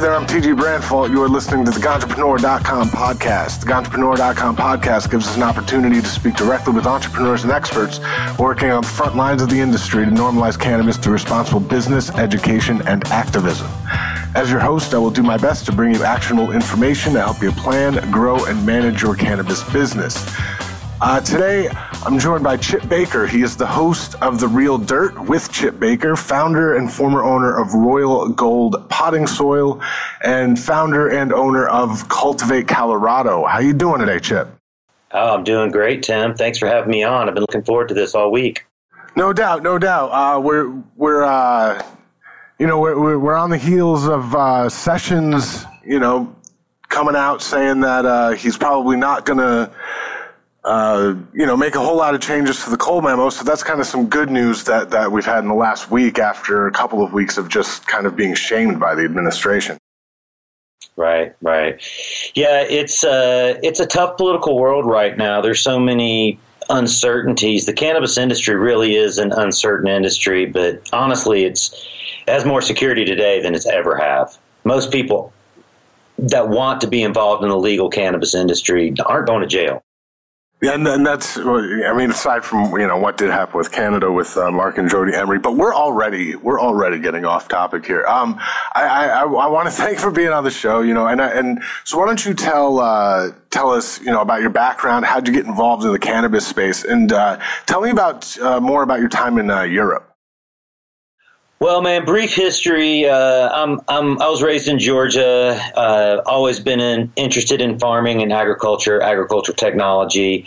there, I'm TG Branfalt. You are listening to the Ganjapreneur.com podcast. The Ganjapreneur.com podcast gives us an opportunity to speak directly with entrepreneurs and experts working on the front lines of the industry to normalize cannabis through responsible business, education, and activism. As your host, I will do my best to bring you actionable information to help you plan, grow, and manage your cannabis business. Uh, today, I'm joined by Chip Baker. He is the host of The Real Dirt with Chip Baker, founder and former owner of Royal Gold Potting Soil, and founder and owner of Cultivate Colorado. How you doing today, Chip? Oh, I'm doing great, Tim. Thanks for having me on. I've been looking forward to this all week. No doubt, no doubt. Uh, we're we're uh, you know we're we're on the heels of uh, Sessions, you know, coming out saying that uh, he's probably not going to uh, you know, make a whole lot of changes to the Cole memo. So that's kind of some good news that, that we've had in the last week after a couple of weeks of just kind of being shamed by the administration. Right, right. Yeah, it's uh, it's a tough political world right now. There's so many uncertainties. The cannabis industry really is an uncertain industry, but honestly, it's it has more security today than it's ever have. Most people that want to be involved in the legal cannabis industry aren't going to jail. Yeah, and, and that's, I mean, aside from, you know, what did happen with Canada with uh, Marc and Jodie Emery, but we're already, we're already getting off topic here. Um, I, I, I want to thank you for being on the show, you know, and, and so why don't you tell, uh, tell us, you know, about your background, how'd you get involved in the cannabis space, and uh, tell me about, uh, more about your time in uh, Europe. Well, man, brief history. Uh, I'm, I'm, I was raised in Georgia. Uh, always been in, interested in farming and agriculture, agricultural technology.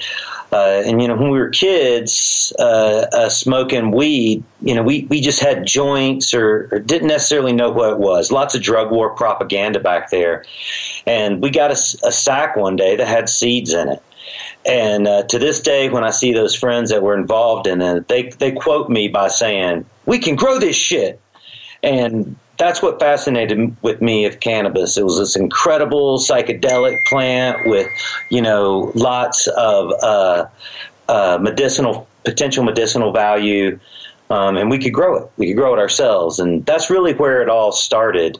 Uh, and you know, when we were kids, uh, uh, smoking weed, you know, we, we just had joints or, or, didn't necessarily know what it was. Lots of drug war propaganda back there, and we got a, a sack one day that had seeds in it. And uh, to this day, when I see those friends that were involved in it, they they quote me by saying, "We can grow this shit," and that's what fascinated with me of cannabis. It was this incredible psychedelic plant with, you know, lots of uh, uh, medicinal potential medicinal value, um, and we could grow it. We could grow it ourselves, and that's really where it all started.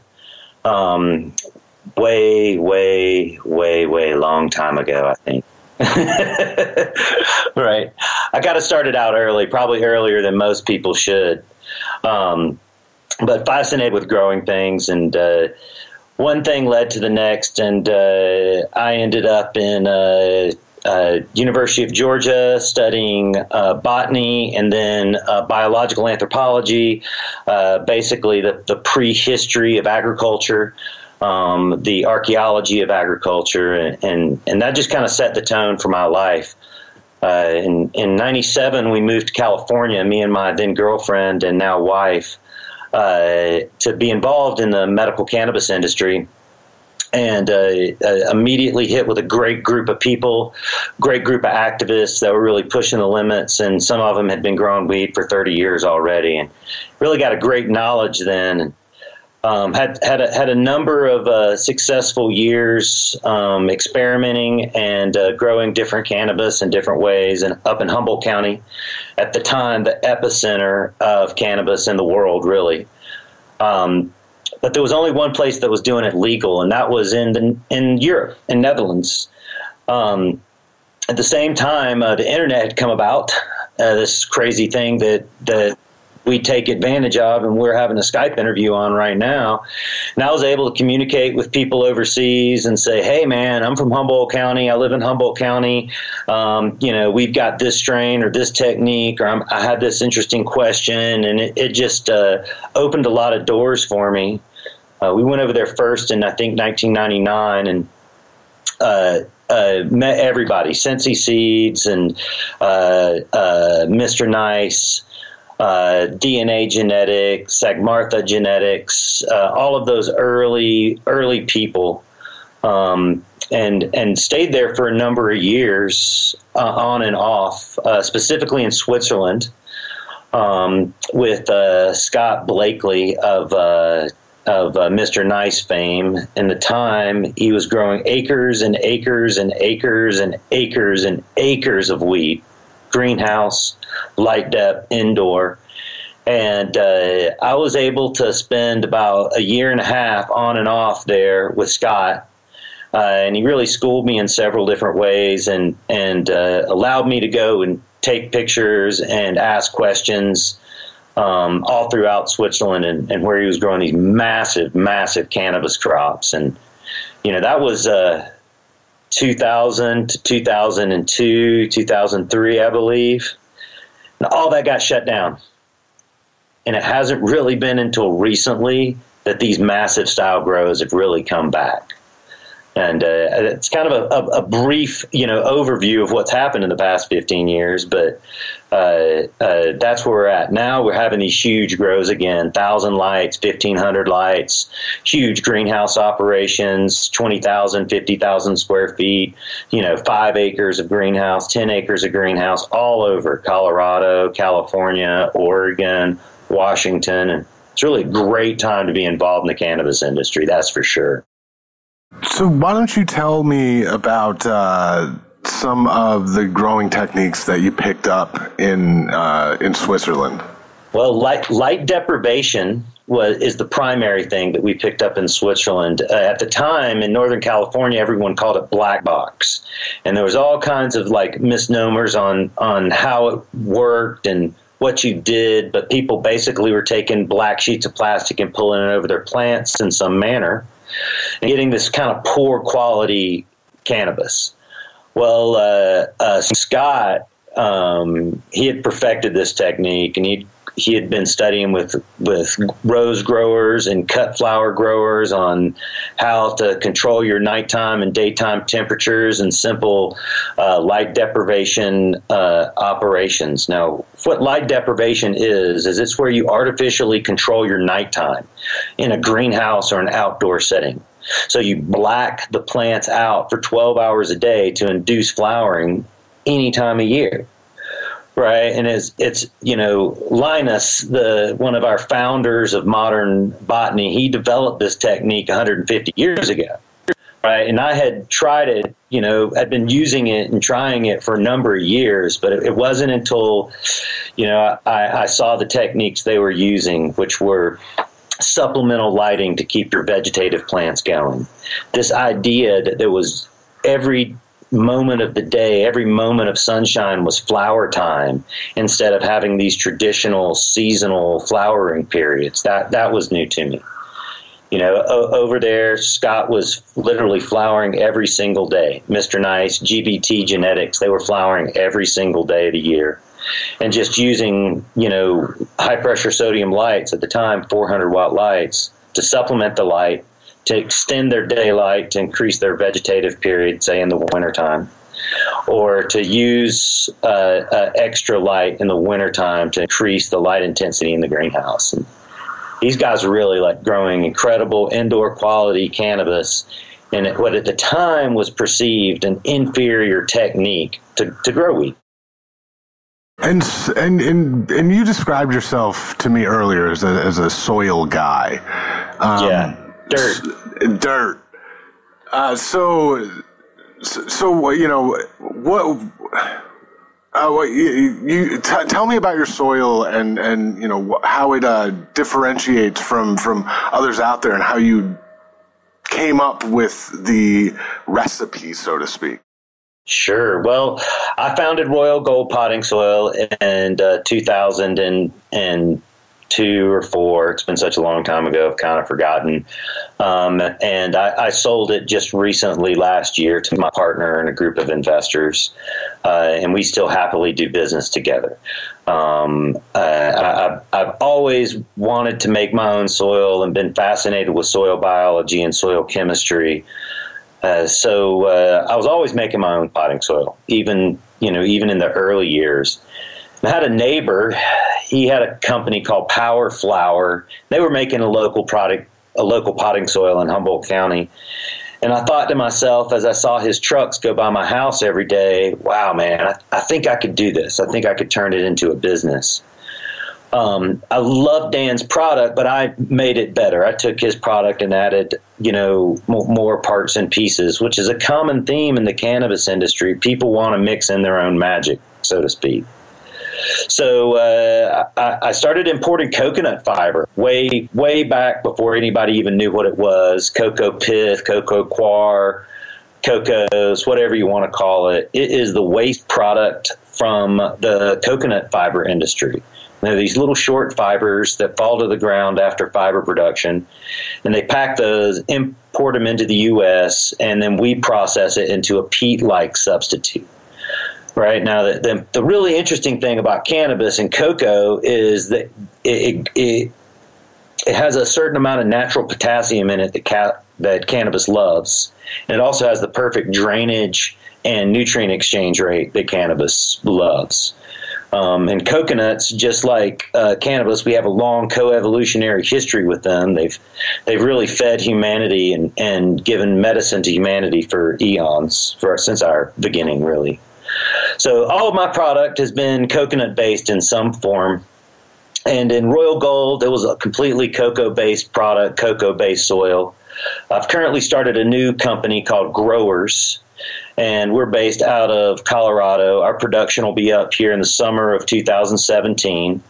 Um, way, way, way, way long time ago, I think. right. I got to start it out early, probably earlier than most people should. Um, but fascinated with growing things, and uh, one thing led to the next, and uh, I ended up in. Uh, uh University of Georgia, studying uh, botany and then uh, biological anthropology, basically the, the prehistory of agriculture um, the archaeology of agriculture, and, and, and that just kind of set the tone for my life. Uh, in in '97, we moved to California, me and my then girlfriend and now wife, uh, to be involved in the medical cannabis industry. And uh, immediately hit with a great group of people, great group of activists that were really pushing the limits. And some of them had been growing weed for 30 years already, and really got a great knowledge then. Um, had had a, had a number of uh, successful years um, experimenting and uh, growing different cannabis in different ways, and up in Humboldt County, at the time the epicenter of cannabis in the world, really. Um, but there was only one place that was doing it legal, and that was in the, in Europe, in Netherlands. Um, at the same time, uh, the internet had come about. Uh, this crazy thing that that we take advantage of, and we're having a Skype interview on right now. And I was able to communicate with people overseas and say, "Hey, man, I'm from Humboldt County. I live in Humboldt County. Um, you know, we've got this strain or this technique, or I'm, i had this interesting question," and it, it just uh, opened a lot of doors for me. Uh, we went over there first in I think 1999, and uh, uh, met everybody, Sensi Seeds and uh, uh, Mr. Nice, uh, DNA genetics, Sagarmatha genetics, uh, all of those early early people, um, and and stayed there for a number of years uh, on and off, uh, specifically in Switzerland, um, with uh, Scott Blakey of. Uh, of Mr. Nice fame. In the time, he was growing acres and acres and acres and acres and acres of wheat greenhouse, light depth, indoor. And uh, I was able to spend about a year and a half on and off there with Scott. Uh, and he really schooled me in several different ways and, and uh, allowed me to go and take pictures and ask questions um, all throughout Switzerland and, and, where he was growing these massive, massive cannabis crops. And, you know, that was uh, 2000 to 2002, 2003, I believe. And all that got shut down. And it hasn't really been until recently that these massive style grows have really come back. And uh, it's kind of a, a, a, brief, you know, overview of what's happened in the past 15 years. But uh, uh, that's where we're at now. We're having these huge grows again: thousand lights, 1,500 lights, huge greenhouse operations, 20,000, 50,000 square feet. You know, five acres of greenhouse, 10 acres of greenhouse, all over Colorado, California, Oregon, Washington, and it's really a great time to be involved in the cannabis industry. That's for sure. So why don't you tell me about uh, some of the growing techniques that you picked up in uh, in Switzerland? Well, light, light deprivation was is the primary thing that we picked up in Switzerland. Uh, at the time in Northern California, everyone called it black box, and there was all kinds of like misnomers on on how it worked and what you did. But people basically were taking black sheets of plastic and pulling it over their plants in some manner getting this kind of poor quality cannabis. Well, uh, uh, Scott, um, he had perfected this technique, and he he had been studying with with rose growers and cut flower growers on how to control your nighttime and daytime temperatures and simple uh, light deprivation uh, operations. Now, what light deprivation is is it's where you artificially control your nighttime in a greenhouse or an outdoor setting. So you black the plants out for 12 hours a day to induce flowering any time of year. Right, and it's it's you know Linnaeus, the one of our founders of modern botany, he developed this technique 150 years ago, right? And I had tried it, you know, I'd been using it and trying it for a number of years, but it, wasn't until, you know, I, I saw the techniques they were using, which were supplemental lighting to keep your vegetative plants going. This idea that there was every moment of the day, every moment of sunshine was flower time instead of having these traditional seasonal flowering periods. That that was new to me. You know, o- over there, Scott was literally flowering every single day. Mr. Nice, GBT Genetics, they were flowering every single day of the year and just using you know high pressure sodium lights at the time 400 watt lights to supplement the light to extend their daylight to increase their vegetative period say in the wintertime or to use uh, uh, extra light in the wintertime to increase the light intensity in the greenhouse. And these guys are really like growing incredible indoor quality cannabis in what at the time was perceived an inferior technique to, to grow weed. And and and and you described yourself to me earlier as a as a soil guy. Um, yeah, dirt, dirt. Uh, so, so you know what? Uh, what you, you t- tell me about your soil and and you know how it uh, differentiates from from others out there and how you came up with the recipe, so to speak. Sure. Well, I founded Royal Gold Potting Soil in uh, 2002 or four. It's been such a long time ago, I've kind of forgotten. Um, and I, I, sold it just recently last year to my partner and a group of investors. Uh, and we still happily do business together. Um, uh, I, have always wanted to make my own soil and been fascinated with soil biology and soil chemistry. Uh, so uh, I was always making my own potting soil, even you know even in the early years. I had a neighbor. He had a company called Power Flower. They were making a local product, a local potting soil in Humboldt County. And I thought to myself as I saw his trucks go by my house every day, wow, man, I, I think I could do this. I think I could turn it into a business. Um, I love Dan's product, but I made it better. I took his product and added, you know, more parts and pieces, which is a common theme in the cannabis industry. People want to mix in their own magic, so to speak. So uh, I, I, started importing coconut fiber way, way back before anybody even knew what it was cocoa pith, cocoa coir, cocos, whatever you want to call it. It is the waste product from the coconut fiber industry. They're these little short fibers that fall to the ground after fiber production, and they pack those, import them into the U.S., and then we process it into a peat-like substitute. Right now, the, the, the really interesting thing about cannabis and cocoa is that it, it, it has a certain amount of natural potassium in it that, ca- that cannabis loves. And it also has the perfect drainage and nutrient exchange rate that cannabis loves. Um, and coconuts, just like uh, cannabis, we have a long co-evolutionary history with them. They've they've really fed humanity and, and given medicine to humanity for eons, for since our beginning, really. So all of my product has been coconut based in some form. And in Royal Gold, it was a completely cocoa based product, cocoa based soil. I've currently started a new company called Growers, and we're based out of Colorado. Our production will be up here in the summer of 2017,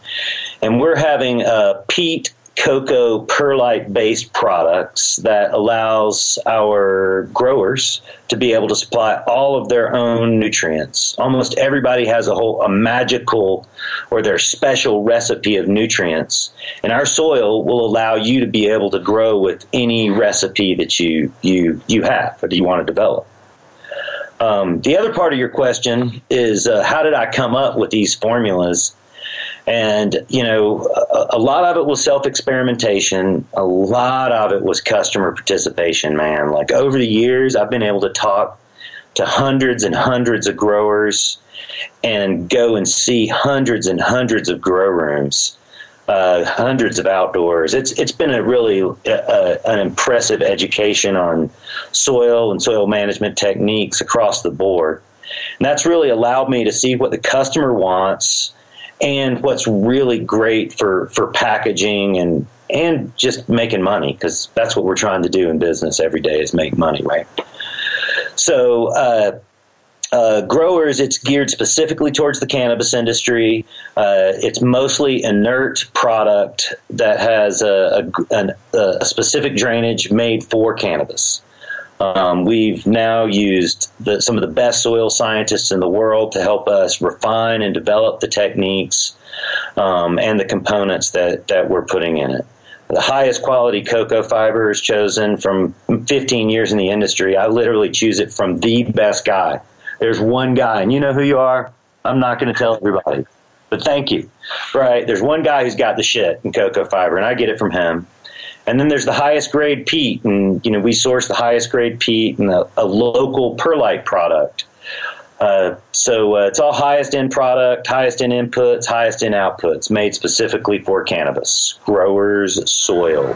and we're having a peat cocoa perlite based products that allows our growers to be able to supply all of their own nutrients. Almost everybody has a whole a magical or their special recipe of nutrients. And our soil will allow you to be able to grow with any recipe that you you you have or that you want to develop. Um, the other part of your question is uh, how did I come up with these formulas? And, you know, a, a lot of it was self experimentation. A lot of it was customer participation, man. Like over the years, I've been able to talk to hundreds and hundreds of growers and go and see hundreds and hundreds of grow rooms. Uh, hundreds of outdoors. It's it's been a really uh, uh, an impressive education on soil and soil management techniques across the board, and that's really allowed me to see what the customer wants and what's really great for for packaging and and just making money because that's what we're trying to do in business every day is make money right so uh, uh, growers, it's geared specifically towards the cannabis industry. Uh, it's mostly inert product that has a, a, a, specific drainage made for cannabis. Um, we've now used the, some of the best soil scientists in the world to help us refine and develop the techniques um, and the components that, that we're putting in it. The highest quality cocoa fiber is chosen from 15 years in the industry. I literally choose it from the best guy. There's one guy, and you know who you are. I'm not going to tell everybody, but thank you. Right? There's one guy who's got the shit in cocoa fiber, and I get it from him. And then there's the highest grade peat, and you know we source the highest grade peat and a, a local perlite product. Uh, so uh, it's all highest end product, highest end inputs, highest end outputs, made specifically for cannabis growers' soil.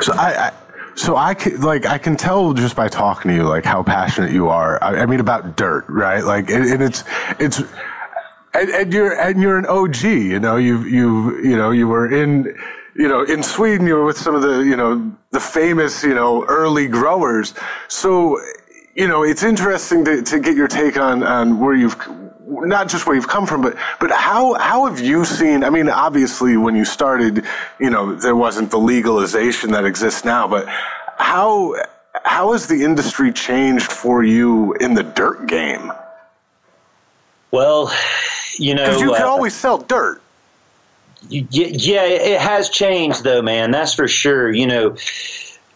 So I, I so I can like I can tell just by talking to you like how passionate you are. I, I mean about dirt, right? Like and, and it's it's and, and, you're and you're an OG. You know you you you know you were in you know, in Sweden, you were with some of the, you know, the famous, you know, early growers. So, you know, it's interesting to, to get your take on, on where you've, not just where you've come from, but, but how, how have you seen, I mean, obviously when you started, you know, there wasn't the legalization that exists now, but how, how has the industry changed for you in the dirt game? Well, you know, because you can uh, always sell dirt yeah, it has changed though, man. That's for sure. You know,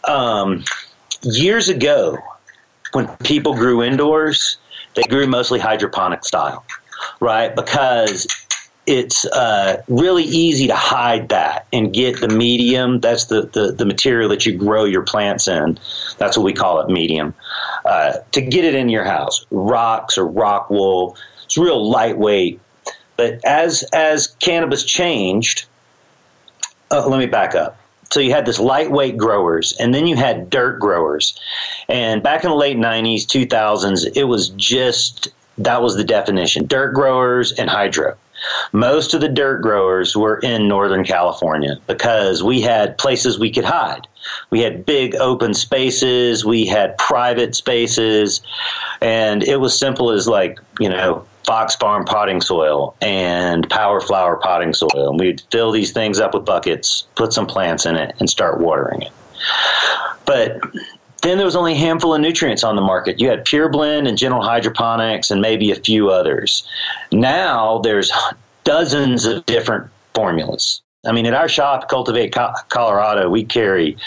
um, years ago, when people grew indoors, they grew mostly hydroponic style, right? Because it's uh, really easy to hide that and get the medium. That's the, the, the, material that you grow your plants in. That's what we call it, medium. Uh, to get it in your house, rocks or rock wool. It's real lightweight but as as cannabis changed, uh, let me back up. So you had this lightweight growers, and then you had dirt growers. And back in the late '90s, 2000s, it was just that was the definition: dirt growers and hydro. Most of the dirt growers were in Northern California because we had places we could hide. We had big open spaces, we had private spaces, and it was simple as like, you know, Fox Farm potting soil and Power Flower potting soil. And we'd fill these things up with buckets, put some plants in it, and start watering it. But then there was only a handful of nutrients on the market. You had Pure Blend and General Hydroponics and maybe a few others. Now there's dozens of different formulas. I mean, at our shop, Cultivate Colorado, we carry,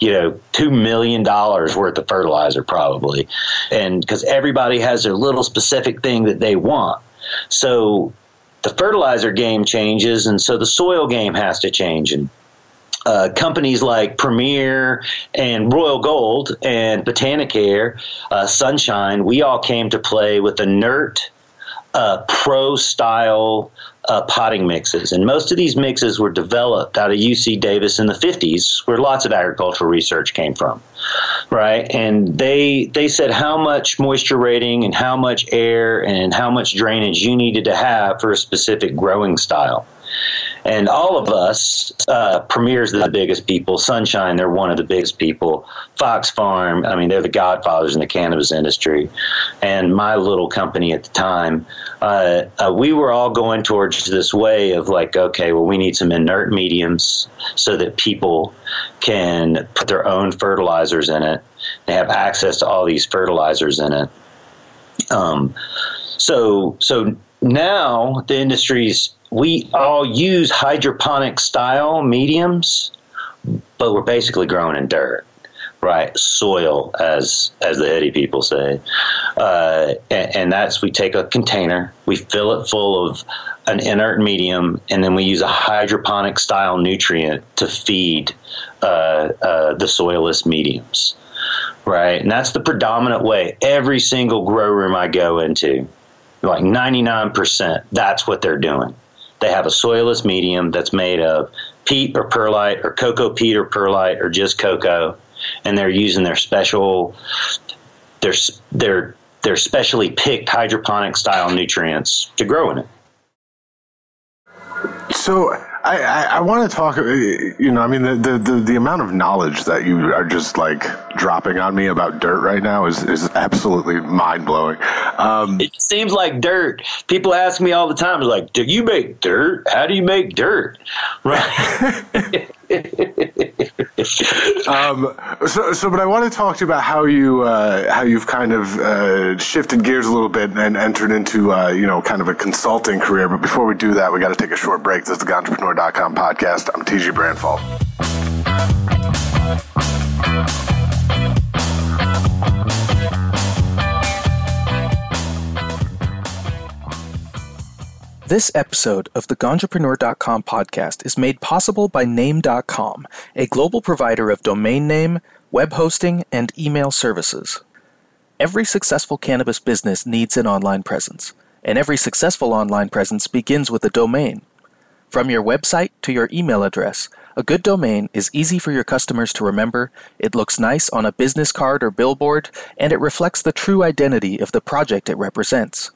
you know, two million dollars worth of fertilizer probably, and because everybody has their little specific thing that they want, so the fertilizer game changes, and so the soil game has to change, and uh, companies like Premier and Royal Gold and Botanicare, uh, Sunshine, we all came to play with the NERT uh, pro style uh, potting mixes. And most of these mixes were developed out of UC Davis in the 50s, where lots of agricultural research came from. Right. And they, they said how much moisture rating and how much air and how much drainage you needed to have for a specific growing style. And all of us, uh, Premier's the biggest people. Sunshine, they're one of the biggest people. Fox Farm, I mean, they're the godfathers in the cannabis industry. And my little company at the time, uh, uh, we were all going towards this way of like, okay, well, we need some inert mediums so that people can put their own fertilizers in it. They have access to all these fertilizers in it. Um, so, so now the industry's we all use hydroponic style mediums, but we're basically growing in dirt, right? Soil, as as the heady people say, uh, and, and that's we take a container, we fill it full of an inert medium, and then we use a hydroponic style nutrient to feed uh, uh, the soilless mediums, right? And that's the predominant way. Every single grow room I go into, like ninety nine percent, that's what they're doing they have a soilless medium that's made of peat or perlite or cocoa peat or perlite or just cocoa, and they're using their special their their their specially picked hydroponic style nutrients to grow in it. So I, I, I want to talk. Uh, you know, I mean, the, the, the the amount of knowledge that you are just like dropping on me about dirt right now is is absolutely mind blowing. Um, it seems like dirt. People ask me all the time, like, "Do you make dirt? How do you make dirt?" Right. um, so, so, but I want to talk to you about how you uh, how you've kind of uh, shifted gears a little bit and entered into uh, you know kind of a consulting career. But before we do that, we got to take a short break. This is the Ganjapreneur.com podcast. I'm TG Branfalt. This episode of the Ganjapreneur.com podcast is made possible by Name.com, a global provider of domain name, web hosting, and email services. Every successful cannabis business needs an online presence, and every successful online presence begins with a domain. From your website to your email address, a good domain is easy for your customers to remember, it looks nice on a business card or billboard, and it reflects the true identity of the project it represents.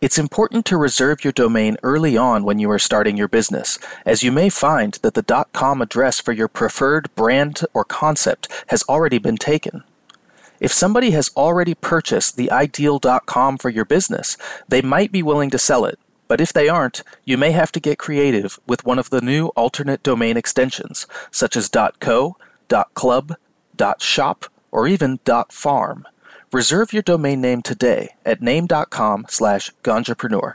It's important to reserve your domain early on when you are starting your business, as you may find that the .com address for your preferred brand or concept has already been taken. If somebody has already purchased the ideal.com for your business, they might be willing to sell it, but if they aren't, you may have to get creative with one of the new alternate domain extensions, such as .co, .club, .shop, or even .farm. Reserve your domain name today at name.com slash ganjapreneur.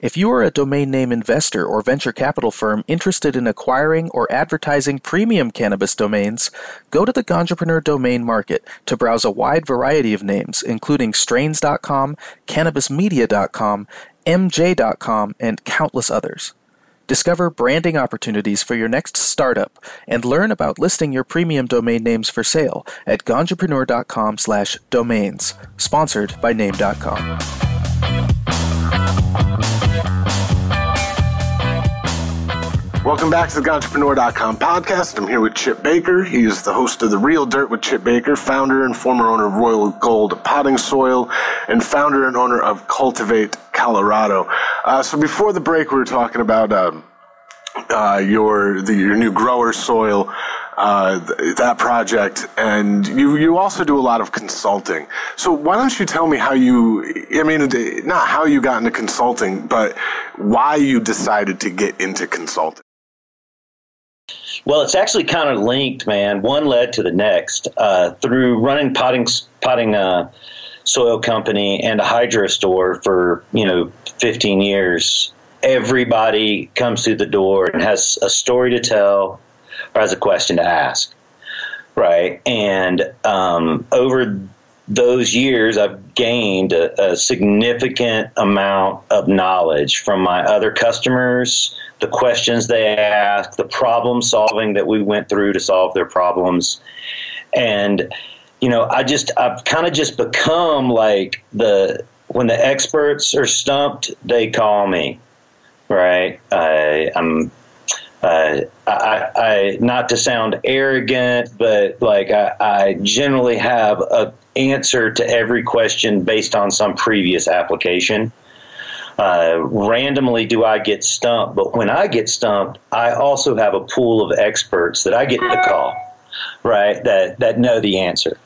If you are a domain name investor or venture capital firm interested in acquiring or advertising premium cannabis domains, go to the Ganjapreneur domain market to browse a wide variety of names, including strains.com, cannabismedia.com, mj.com, and countless others. Discover branding opportunities for your next startup and learn about listing your premium domain names for sale at ganjapreneur.com slash domains, sponsored by Name.com. Welcome back to the Ganjapreneur.com podcast. I'm here with Chip Baker. He is the host of The Real Dirt with Chip Baker, founder and former owner of Royal Gold Potting Soil, and founder and owner of Cultivate Colorado. Uh, so before the break, we were talking about um, uh, your the, your new grower soil uh, that project, and you you also do a lot of consulting. So why don't you tell me how you? I mean, not how you got into consulting, but why you decided to get into consulting. Well, it's actually kind of linked, man. One led to the next. Uh, through running potting potting uh, soil company and a hydro store for you know 15 years, everybody comes through the door and has a story to tell or has a question to ask, right? And um, over those years, I've gained a, a, significant amount of knowledge from my other customers, the questions they ask, the problem solving that we went through to solve their problems. And, you know, I just, I've kind of just become like the, when the experts are stumped, they call me, right? I, I'm uh, I, I, not to sound arrogant, but like I, I generally have a answer to every question based on some previous application. Uh, randomly do I get stumped, but when I get stumped, I also have a pool of experts that I get to call, right? That that know the answer.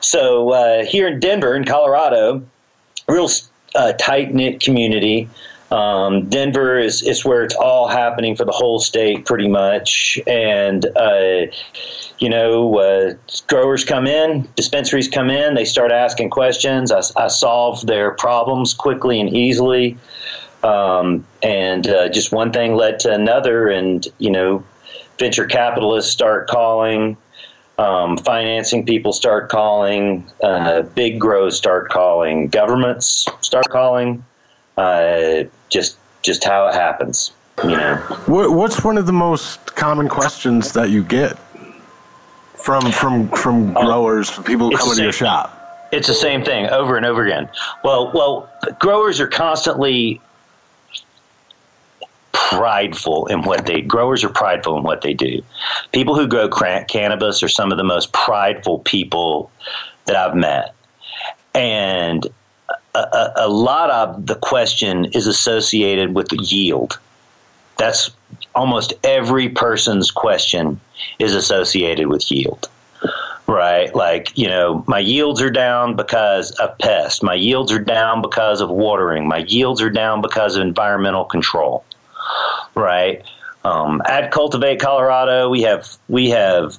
So uh, here in Denver, in Colorado, real uh, tight knit community. Um, Denver is, is where it's all happening for the whole state, pretty much. And, uh, you know, uh, growers come in, dispensaries come in, they start asking questions. I, I solve their problems quickly and easily. Um, and uh, just one thing led to another. And, you know, venture capitalists start calling. Um, financing people start calling, uh, big grows start calling, governments start calling, uh, just just how it happens. You know. What's one of the most common questions that you get from from from oh, growers, from people who come into your shop? It's the same thing over and over again. Well, well, growers are constantly prideful in what they growers are prideful in what they do. People who grow cannabis are some of the most prideful people that I've met. And a, a, lot of the question is associated with the yield. That's almost every person's question is associated with yield, right? Like, you know, my yields are down because of pests. My yields are down because of watering. My yields are down because of environmental control, right? Um, at Cultivate Colorado, we have we have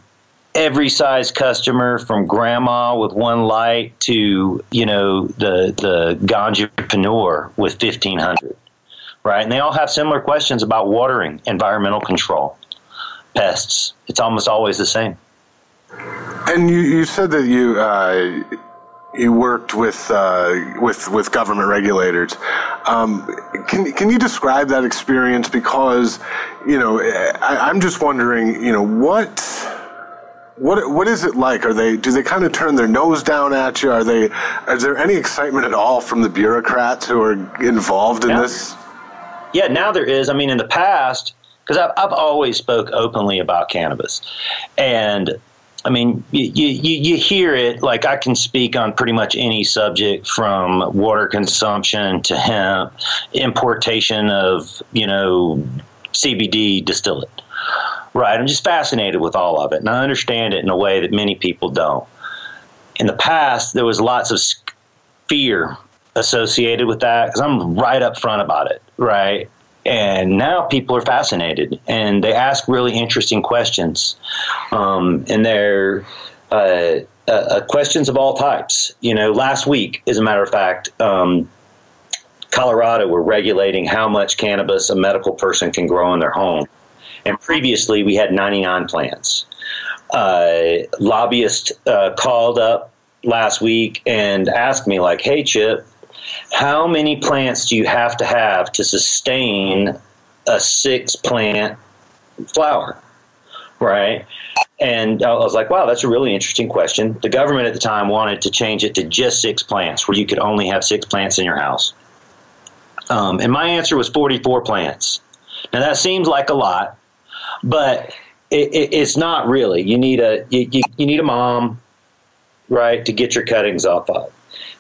every size customer from grandma with one light to you know the the ganjapreneur with 1500 right and they all have similar questions about watering environmental control pests it's almost always the same and you, you said that you uh, you worked with uh, with with government regulators. Um, can can you describe that experience? Because you know, I, I'm just wondering, you know, what what what is it like? Are they do they kind of turn their nose down at you? Are they is there any excitement at all from the bureaucrats who are involved in this? Yeah, now there is. I mean, in the past, because I've I've always spoke openly about cannabis, and I mean, you, you, you hear it like I can speak on pretty much any subject from water consumption to hemp, importation of, you know, CBD distillate. Right. I'm just fascinated with all of it, and I understand it in a way that many people don't. In the past, there was lots of fear associated with that because I'm right up front about it, right? And now people are fascinated and they ask really interesting questions. Um, and they're uh, uh, uh questions of all types. You know, last week, as a matter of fact, um, Colorado were regulating how much cannabis a medical person can grow in their home. And previously, we had 99 plants. Uh, lobbyist uh, called up last week and asked me, like, "Hey, Chip, how many plants do you have to have to sustain a six plant flower?" Right. And I was like, wow, that's a really interesting question. The government at the time wanted to change it to just six plants, where you could only have six plants in your house. Um, and my answer was 44 plants. Now, that seems like a lot, but it, it, it's not really. You need a you, you, you need a mom, right, to get your cuttings off of.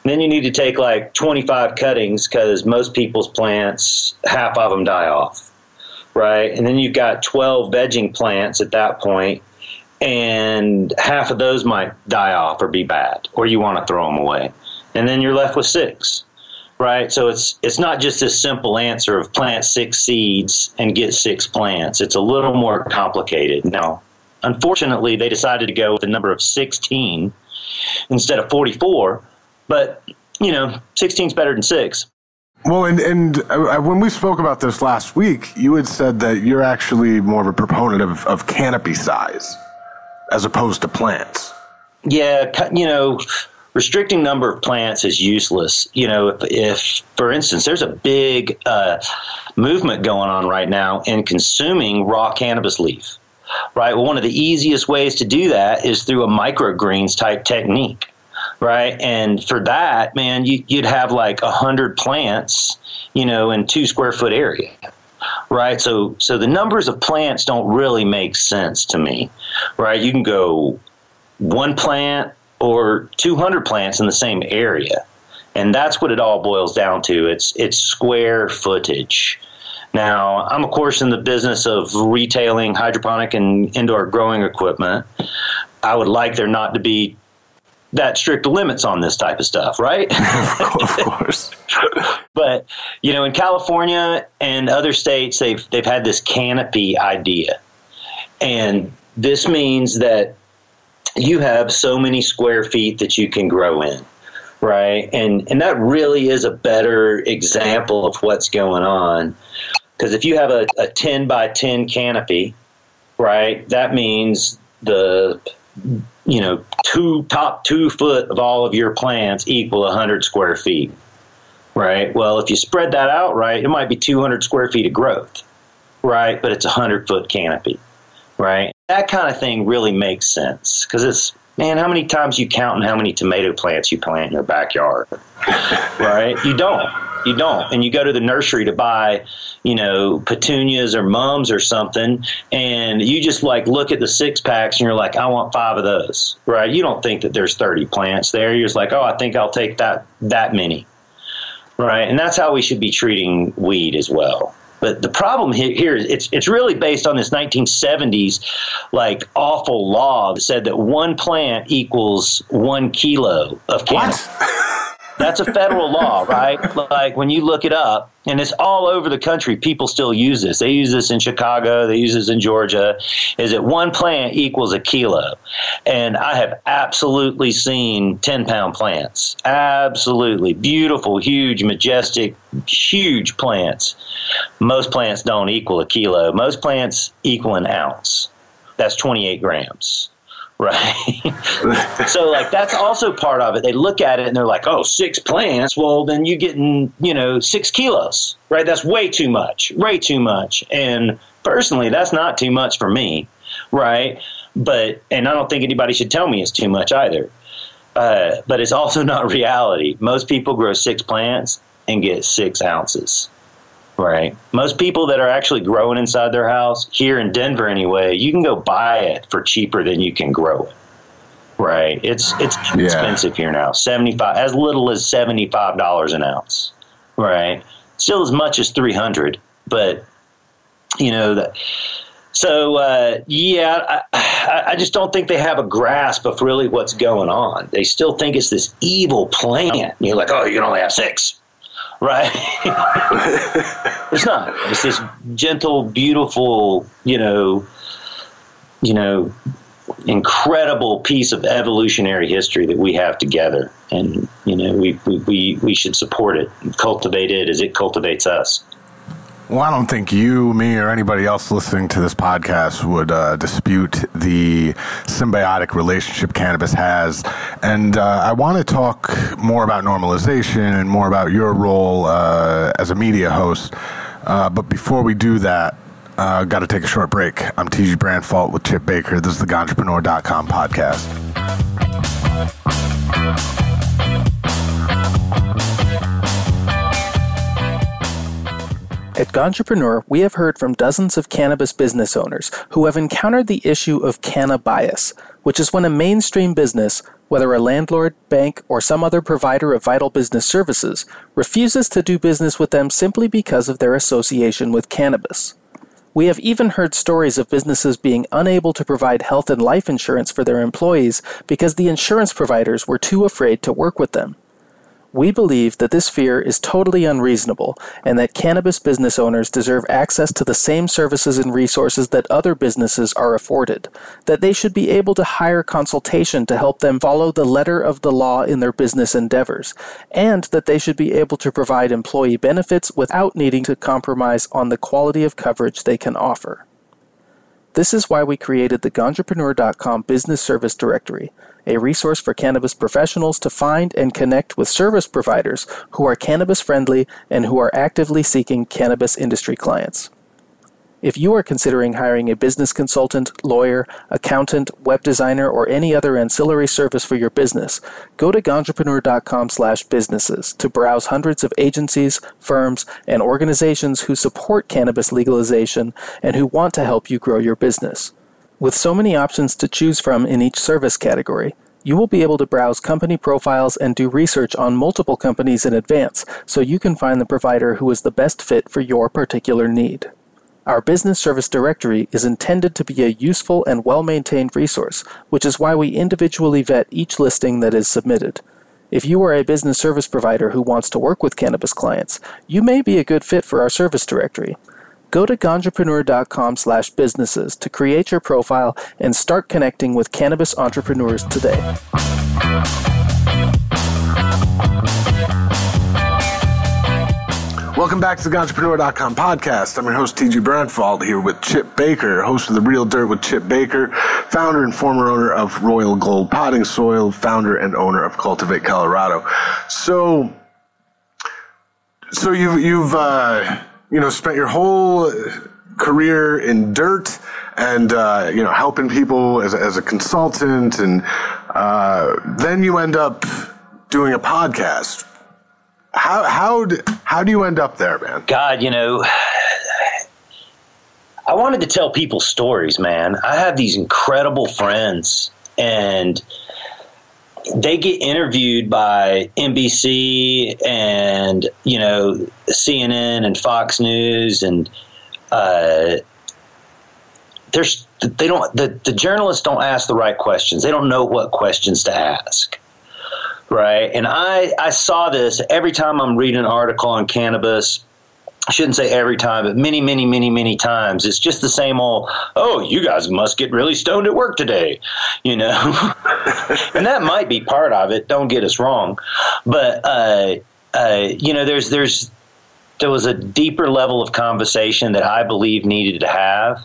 And then you need to take like 25 cuttings because most people's plants, half of them die off, right? And then you've got 12 vegging plants at that point, and half of those might die off or be bad, or you want to throw them away, and then you're left with six, right? So it's it's not just this simple answer of plant six seeds and get six plants. It's a little more complicated. Now, unfortunately, they decided to go with the number of 16 instead of 44, but you know, 16 is better than six. Well, and and uh, when we spoke about this last week, you had said that you're actually more of a proponent of, of canopy size as opposed to plants. Yeah, you know, restricting number of plants is useless. You know, if, if for instance, there's a big uh, movement going on right now in consuming raw cannabis leaf. Right. Well, one of the easiest ways to do that is through a microgreens type technique right? And for that, man, you, would have like a hundred plants, you know, in two square foot area, right? So, so the numbers of plants don't really make sense to me, right? You can go one plant or 200 plants in the same area. And that's what it all boils down to. It's, it's square footage. Now, I'm of course in the business of retailing hydroponic and indoor growing equipment. I would like there not to be that strict limits on this type of stuff, right? of course. but you know, in California and other states, they've they've had this canopy idea, and this means that you have so many square feet that you can grow in, right? And and that really is a better example of what's going on, because if you have a, a ten by ten canopy, right, that means the you know, two top two foot of all of your plants equal 100 square feet, right? Well, if you spread that out right, it might be 200 square feet of growth, right? But it's a 100 foot canopy, right? That kind of thing really makes sense because it's man, how many times you count and how many tomato plants you plant in your backyard, right? You don't. You don't. And you go to the nursery to buy, you know, petunias or mums or something, and you just like look at the six packs and you're like, I want five of those, right? You don't think that there's 30 plants there. You're just like, oh, I think I'll take that that many, right? And that's how we should be treating weed as well. But the problem here is it's it's really based on this 1970s like awful law that said that one plant equals one kilo of cannabis. That's a federal law, right? Like when you look it up, and it's all over the country, people still use this. They use this in Chicago, they use this in Georgia. Is that one plant equals a kilo? And I have absolutely seen 10 pound plants. Absolutely. Beautiful, huge, majestic, huge plants. Most plants don't equal a kilo, most plants equal an ounce. That's 28 grams right? so like that's also part of it. They look at it and they're like, "Oh, six plants. Well, then you're getting you know six kilos, right? That's way too much, way too much." And personally, that's not too much for me, right? But and I don't think anybody should tell me it's too much either. Uh, but it's also not reality. Most people grow six plants and get six ounces. Right. Most people that are actually growing inside their house here in Denver, anyway, you can go buy it for cheaper than you can grow it. Right. It's it's yeah. expensive here now. Seventy five, as little as seventy five dollars an ounce. Right. Still as much as three hundred, but you know that. So uh, yeah, I, I, just don't think they have a grasp of really what's going on. They still think it's this evil plan. You're like, oh, you can only have six right? it's not. It's this gentle, beautiful, you know, you know, incredible piece of evolutionary history that we have together, and you know, we we we, we should support it, and cultivate it as it cultivates us. Well, I don't think you, me, or anybody else listening to this podcast would uh, dispute the symbiotic relationship cannabis has. And uh, I want to talk more about normalization and more about your role uh, as a media host. Uh, but before we do that, uh, got to take a short break. I'm TG Branfalt with Chip Baker. This is the Ganjapreneur.com podcast. At Ganjapreneur, we have heard from dozens of cannabis business owners who have encountered the issue of canna bias, which is when a mainstream business, whether a landlord, bank, or some other provider of vital business services, refuses to do business with them simply because of their association with cannabis. We have even heard stories of businesses being unable to provide health and life insurance for their employees because the insurance providers were too afraid to work with them. We believe that this fear is totally unreasonable and that cannabis business owners deserve access to the same services and resources that other businesses are afforded, that they should be able to hire consultation to help them follow the letter of the law in their business endeavors, and that they should be able to provide employee benefits without needing to compromise on the quality of coverage they can offer. This is why we created the Ganjapreneur.com Business Service Directory a resource for cannabis professionals to find and connect with service providers who are cannabis friendly and who are actively seeking cannabis industry clients. If you are considering hiring a business consultant, lawyer, accountant, web designer, or any other ancillary service for your business, go to ganjapreneur.com/businesses to browse hundreds of agencies, firms, and organizations who support cannabis legalization and who want to help you grow your business. With so many options to choose from in each service category, you will be able to browse company profiles and do research on multiple companies in advance so you can find the provider who is the best fit for your particular need. Our business service directory is intended to be a useful and well maintained resource, which is why we individually vet each listing that is submitted. If you are a business service provider who wants to work with cannabis clients, you may be a good fit for our service directory. Go to ganjapreneur.com slash businesses to create your profile and start connecting with cannabis entrepreneurs today. Welcome back to the Ganjapreneur.com podcast. I'm your host, TG Branfalt, here with Chip Baker, host of The Real Dirt with Chip Baker, founder and former owner of Royal Gold Potting Soil, founder and owner of Cultivate Colorado. So, so you've, you've, uh, you know, spent your whole career in dirt and, uh, you know, helping people as as a consultant. And uh, then you end up doing a podcast. How, how, how do you end up there, man? God, you know, I wanted to tell people stories, man. I have these incredible friends and – they get interviewed by NBC and you know CNN and Fox News and uh, there's they don't the, the journalists don't ask the right questions. They don't know what questions to ask. Right. And I, I saw this every time I'm reading an article on cannabis I shouldn't say every time, but many, many, many, many times. It's just the same old, oh, you guys must get really stoned at work today, you know? and that might be part of it, don't get us wrong. But, uh, uh, you know, there's, there's, there was a deeper level of conversation that I believe needed to have.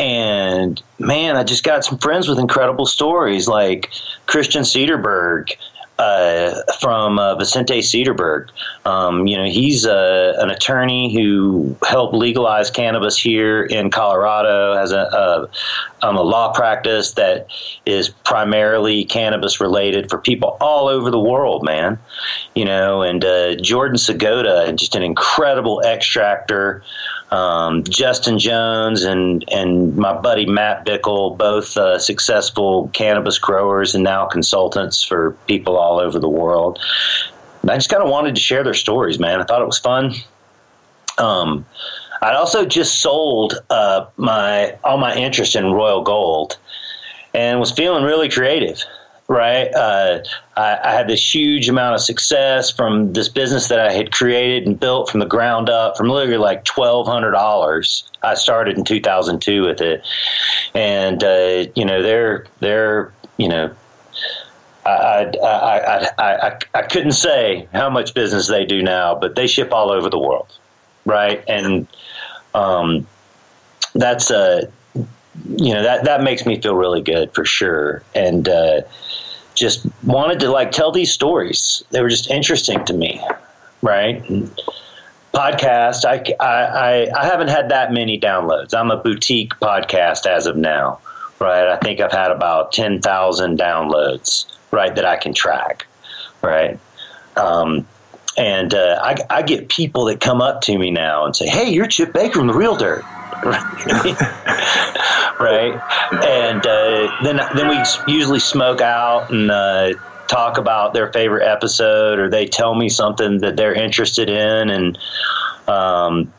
And man, I just got some friends with incredible stories like Christian Sederberg uh, from uh, Vicente Sederberg. Um, you know, he's uh, an attorney who helped legalize cannabis here in Colorado. Has a, a, um, a law practice that is primarily cannabis related for people all over the world, man. You know, and uh, Jordan Segota, just an incredible extractor um, Justin Jones and and my buddy Matt Bickle, both uh, successful cannabis growers and now consultants for people all over the world. I just kind of wanted to share their stories, man. I thought it was fun. Um, I'd also just sold uh, my all my interest in Royal Gold, and was feeling really creative right? Uh, I, I, had this huge amount of success from this business that I had created and built from the ground up, from literally like twelve hundred dollars. I started in two thousand two with it, and uh, you know they're they're you know. I, I, I, I, I couldn't say how much business they do now, but they ship all over the world, right? And um, that's uh, you know that that makes me feel really good for sure. And uh, just wanted to like tell these stories. They were just interesting to me, right? And podcast, I, I, I haven't had that many downloads. I'm a boutique podcast as of now, right? I think I've had about 10,000 downloads, right, that I can track, right? Um, and uh, I, I get people that come up to me now and say, "Hey, you're Chip Baker from the Real Dirt." right? And uh, then then we usually smoke out and uh, talk about their favorite episode, or they tell me something that they're interested in, and um,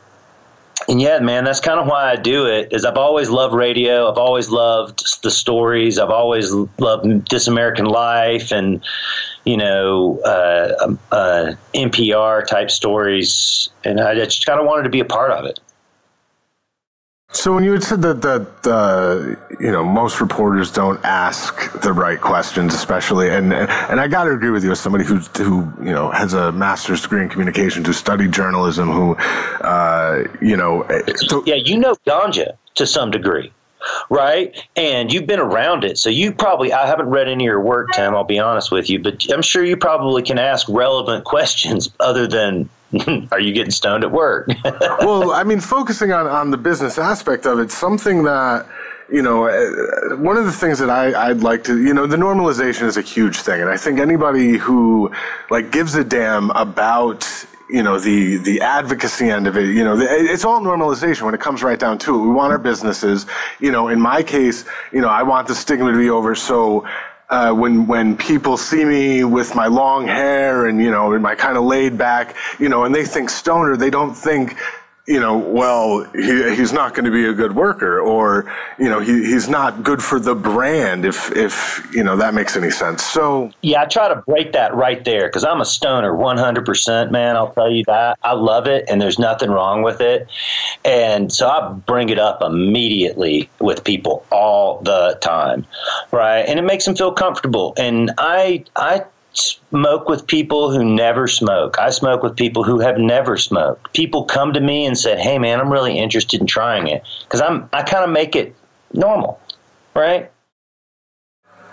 and yeah, man, that's kind of why I do it. Is I've always loved radio. I've always loved the stories. I've always loved This American Life and you know uh, um, uh, NPR type stories, and I just kind of wanted to be a part of it. So when you had said that that uh, you know most reporters don't ask the right questions, especially, and and I got to agree with you as somebody who who you know has a master's degree in communications, who studied journalism, who uh, you know, so, yeah, you know ganja to some degree right? And you've been around it, so you probably I haven't read any of your work, Tim. I'll be honest with you, but I'm sure you probably can ask relevant questions other than are you getting stoned at work? well, I mean, focusing on on the business aspect of it, something that you know, uh, one of the things that I, would like to, you know, the normalization is a huge thing. And I think anybody who like gives a damn about you know the the advocacy end of it you know it's all normalization when it comes right down to it we want our businesses you know in my case you know i want the stigma to be over so uh, when when people see me with my long hair and you know my kind of laid back you know and they think stoner they don't think you know, well, he, he's not going to be a good worker, or you know, he, he's not good for the brand. If if you know that makes any sense. So yeah, I try to break that right there because I'm a stoner, 100 percent, man. I'll tell you that I love it, and there's nothing wrong with it. And so I bring it up immediately with people all the time, right? And it makes them feel comfortable. And I I smoke with people who never smoke. I smoke with people who have never smoked. People come to me and say, "Hey, man, I'm really interested in trying it," because I'm I kind of make it normal, right?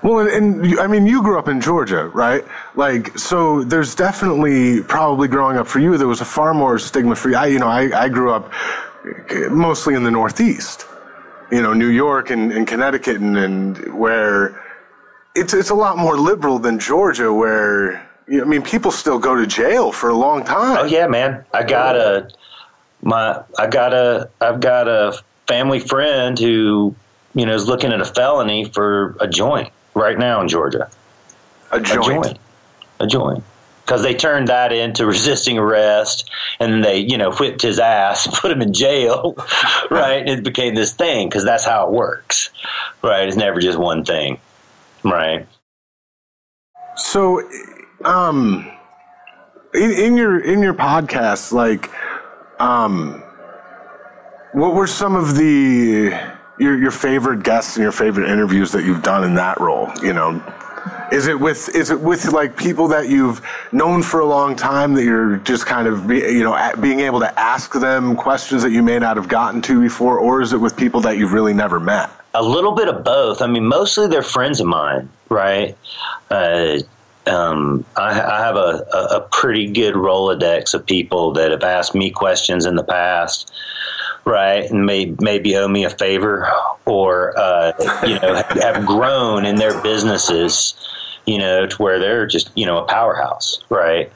Well, and, and, I mean, you grew up in Georgia, right? Like, so there's definitely probably growing up for you, there was a far more stigma free. I, you know, I, I grew up mostly in the Northeast, you know, New York and, and Connecticut, and, and where it's it's a lot more liberal than Georgia, where I mean, people still go to jail for a long time. Oh yeah, man. I got a my I got a I've got a family friend who you know is looking at a felony for a joint right now in Georgia. A joint. A joint. A joint. Because they turned that into resisting arrest, and they, you know, whipped his ass, put him in jail, right? And it became this thing because that's how it works, right? It's never just one thing. Right. So, um, in, in your in your podcast, like, um, what were some of the your your favorite guests and your favorite interviews that you've done in that role? You know, is it with is it with like people that you've known for a long time that you're just kind of you know being able to ask them questions that you may not have gotten to before, or is it with people that you've really never met? A little bit of both. I mean, mostly they're friends of mine, right? Uh, um, I, I, have a, a, pretty good Rolodex of people that have asked me questions in the past, right? And may, maybe owe me a favor or, uh, you know, have grown in their businesses, you know, to where they're just, you know, a powerhouse, right?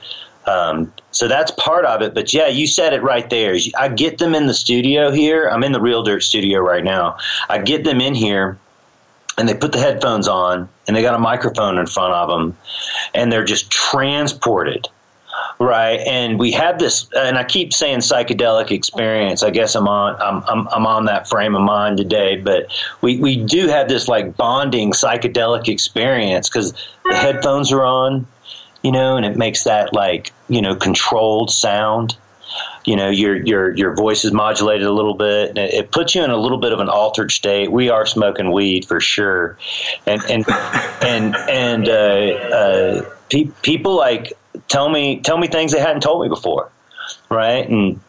Um, so that's part of it. But yeah, you said it right there. I get them in the studio here. I'm in the Real Dirt studio right now. I get them in here and they put the headphones on and they got a microphone in front of them and they're just transported right and we have this and i keep saying psychedelic experience i guess i'm on i'm, I'm, I'm on that frame of mind today but we, we do have this like bonding psychedelic experience because the headphones are on you know, and it makes that like, you know, controlled sound. You know, your your your voice is modulated a little bit. And it, it puts you in a little bit of an altered state. We are smoking weed for sure, and and and and uh, uh, pe- people like tell me tell me things they hadn't told me before, right? And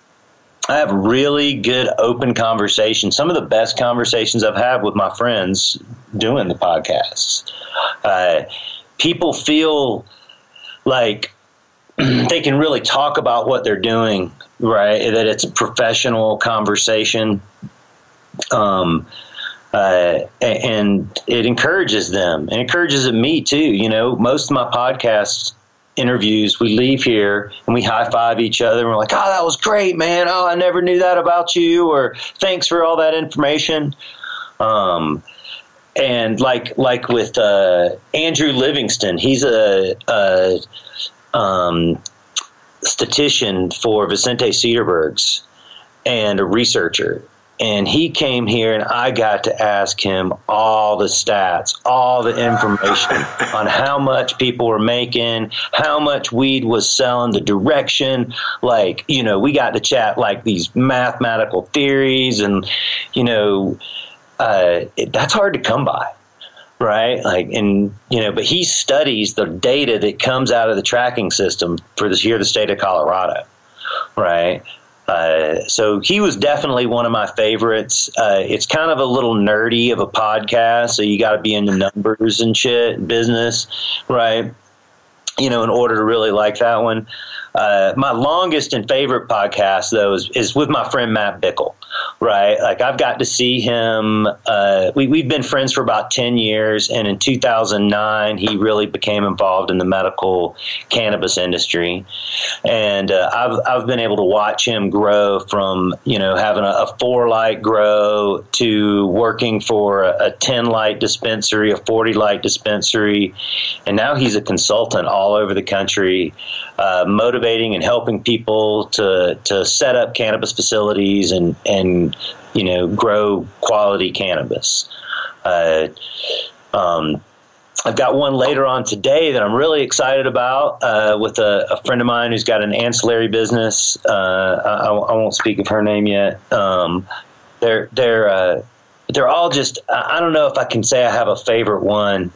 I have really good open conversations. Some of the best conversations I've had with my friends doing the podcasts. Uh, people feel like they can really talk about what they're doing, right? That it's a professional conversation. Um, uh, and it encourages them. It encourages me too. You know, most of my podcast interviews, we leave here and we high five each other. And we're like, "Oh, that was great, man! Oh, I never knew that about you," or "Thanks for all that information." Um, and like like with uh, Andrew Livingston, he's a, a um, statistician for Vicente Sederberg's, and a researcher and he came here and I got to ask him all the stats, all the information on how much people were making, how much weed was selling, the direction. Like, you know, we got to chat like these mathematical theories and, you know, uh, it, that's hard to come by. Right, like, and you know, but he studies the data that comes out of the tracking system for this here, the state of Colorado, right? Uh, so he was definitely one of my favorites. Uh, it's kind of a little nerdy of a podcast, so you got to be into numbers and shit, business, right? You know, in order to really like that one. Uh, my longest and favorite podcast, though, is, is with my friend Matt Bickle right? Like I've got to see him. Uh, we we've been friends for about ten years, and in 2009 he really became involved in the medical cannabis industry, and uh, I've I've been able to watch him grow from you know having a, a four light grow to working for a, a ten light dispensary, a forty light dispensary, and now he's a consultant all over the country. Uh, motivating and helping people to to set up cannabis facilities and and you know grow quality cannabis. Uh, um, I've got one later on today that I'm really excited about uh, with a, a, friend of mine who's got an ancillary business. Uh, I, I, won't speak of her name yet. Um, they're they're uh, they're all just. I don't know if I can say I have a favorite one.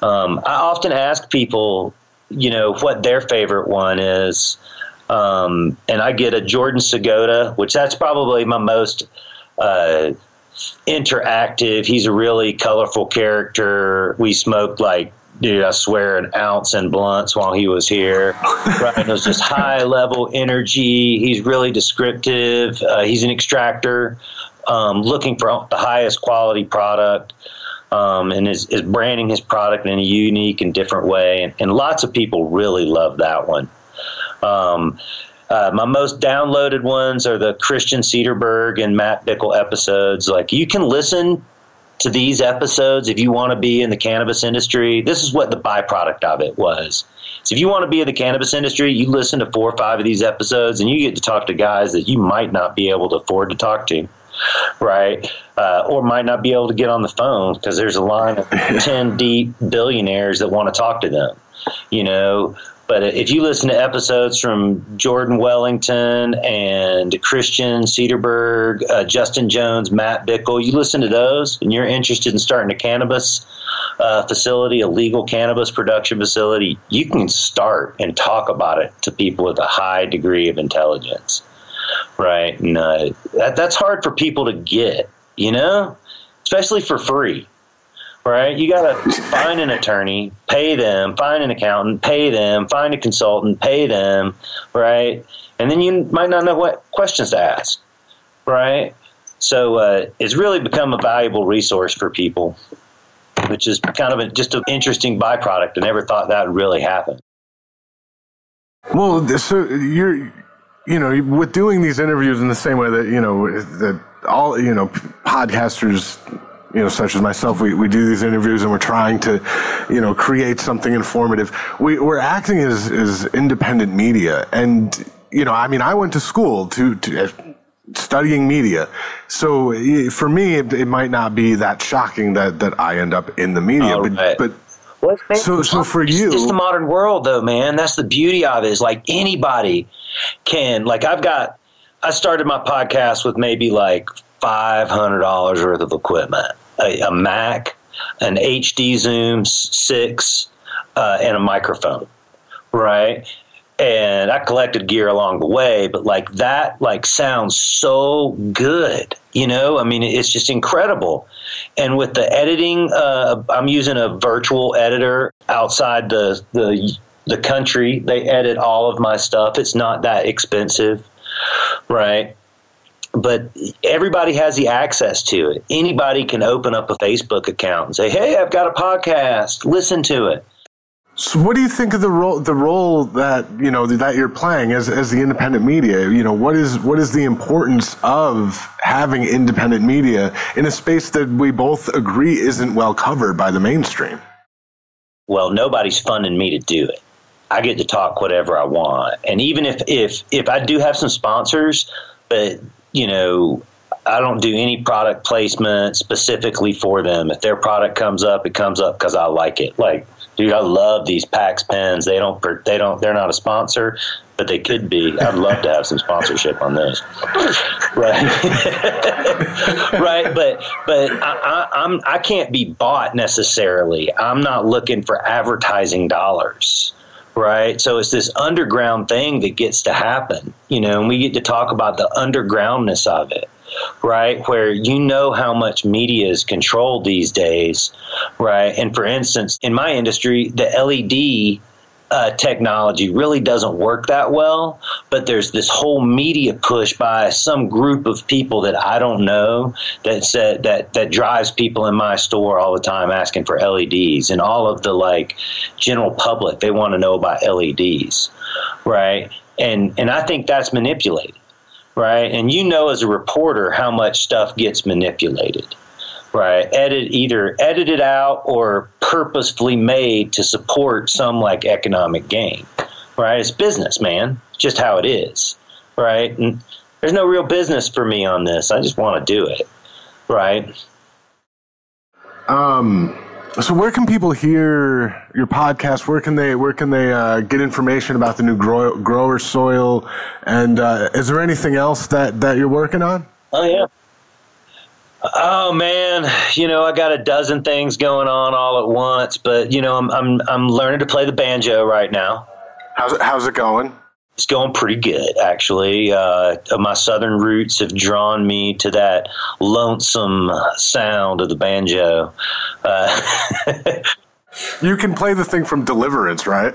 Um, I often ask people you know what their favorite one is. Um, and I get a Jordan Segota, which that's probably my most uh, interactive. He's a really colorful character. We smoked like, dude, I swear, an ounce in blunts while he was here. it was just high level energy. He's really descriptive. Uh, he's an extractor, um, looking for the highest quality product um, and is, is branding his product in a unique and different way. And, and lots of people really love that one. Um, uh, my most downloaded ones are the Christian Sederberg and Matt Bickle episodes. Like you can listen to these episodes if you want to be in the cannabis industry. This is what the byproduct of it was. So if you want to be in the cannabis industry, you listen to four or five of these episodes, and you get to talk to guys that you might not be able to afford to talk to right? Uh, or might not be able to get on the phone because there's a line of 10 deep billionaires that want to talk to them, you know. But if you listen to episodes from Jordan Wellington and Christian Sederberg, uh, Justin Jones, Matt Bickle, you listen to those and you're interested in starting a cannabis uh, facility, a legal cannabis production facility, you can start and talk about it to people with a high degree of intelligence right? And uh, that, that's hard for people to get, you know, especially for free, right? You got to find an attorney, pay them, find an accountant, pay them, find a consultant, pay them, right? And then you might not know what questions to ask, right? So uh, it's really become a valuable resource for people, which is kind of a, just an interesting byproduct. I never thought that would really happen. Well, so you're you know, with doing these interviews in the same way that, you know, that all, you know, podcasters, you know, such as myself, we, we do these interviews and we're trying to, you know, create something informative. We, we're acting as, as independent media. And, you know, I mean, I went to school to, to uh, studying media. So for me, it, it, might not be that shocking that, that I end up in the media, oh, but, right. but so, so for you, it's the modern world, though, man. That's the beauty of it. Is like anybody can. Like I've got. I started my podcast with maybe like five hundred dollars worth of equipment, a, a, Mac, an HD Zoom six, uh, and a microphone, right? And I collected gear along the way, but like that, like sounds so good, you know. I mean, it's just incredible. And with the editing, uh, I'm using a virtual editor outside the the the country. They edit all of my stuff. It's not that expensive, right? But everybody has the access to it. Anybody can open up a Facebook account and say, "Hey, I've got a podcast. Listen to it." So, what do you think of the role the role that you know that you're playing as as the independent media? You know, what is what is the importance of having independent media in a space that we both agree isn't well covered by the mainstream? Well, nobody's funding me to do it. I get to talk whatever I want, and even if if if I do have some sponsors, but you know, I don't do any product placement specifically for them. If their product comes up, it comes up because I like it. Like, dude, I love these PAX pens. They don't, they don't, they're not a sponsor, but they could be. I'd love to have some sponsorship on this, right? right, but but I, I, I'm I can't be bought necessarily. I'm not looking for advertising dollars right? So it's this underground thing that gets to happen, you know, and we get to talk about the undergroundness of it right? Where you know how much media is controlled these days, right? And for instance, in my industry, the LED uh, technology really doesn't work that well, but there's this whole media push by some group of people that I don't know that said that that drives people in my store all the time asking for LEDs, and all of the like general public they want to know about LEDs, right? And and I think that's manipulated right? And you know as a reporter how much stuff gets manipulated, right? Edit either edited out or purposefully made to support some like economic gain, right? It's business, man. Just how it is, right? And there's no real business for me on this. I just want to do it, right? Um so where can people hear your podcast? Where can they where can they uh, get information about the new grow, grower soil? And uh, is there anything else that that you're working on? Oh yeah. Oh man, you know I got a dozen things going on all at once, but you know I'm I'm I'm learning to play the banjo right now. How's it How's it going? It's going pretty good, actually. Uh, my southern roots have drawn me to that lonesome sound of the banjo. Uh, you can play the thing from Deliverance, right?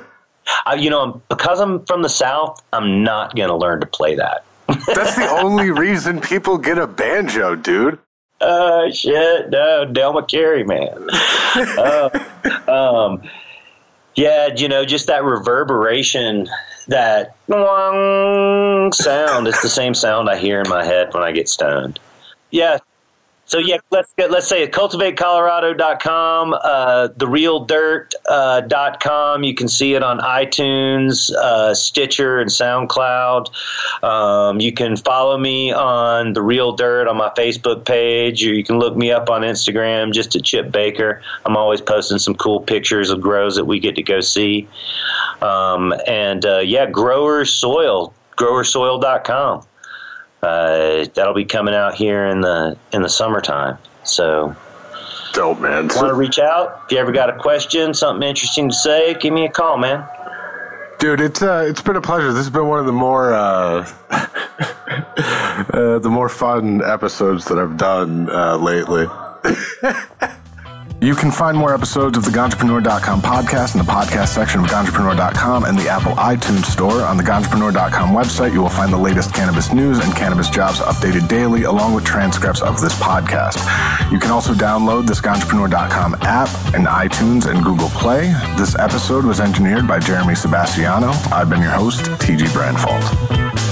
Uh, you know, because I'm from the South, I'm not going to learn to play that. That's the only reason people get a banjo, dude. Oh, uh, shit. No, Del McCoury, man. uh, um, yeah, you know, just that reverberation that sound. It's the same sound I hear in my head when I get stoned. Yeah, so yeah, let's get, let's say cultivatecolorado.com, uh, therealdirt.com. Uh, you can see it on iTunes, uh, Stitcher, and SoundCloud. Um, you can follow me on the Real Dirt on my Facebook page, or you can look me up on Instagram just at Chip Baker. I'm always posting some cool pictures of grows that we get to go see. Um, and uh, yeah, Grower Soil, growersoil.com uh, that'll be coming out here in the in the summertime. So, dope, man. Want to reach out? If you ever got a question, something interesting to say, give me a call, man. Dude, it's uh, it's been a pleasure. This has been one of the more uh, uh, the more fun episodes that I've done uh, lately. You can find more episodes of the Ganjapreneur.com podcast in the podcast section of Ganjapreneur.com and the Apple iTunes store. On the Ganjapreneur.com website, you will find the latest cannabis news and cannabis jobs updated daily, along with transcripts of this podcast. You can also download this Ganjapreneur.com app in iTunes and Google Play. This episode was engineered by Jeremy Sebastiano. I've been your host, TG Branfalt.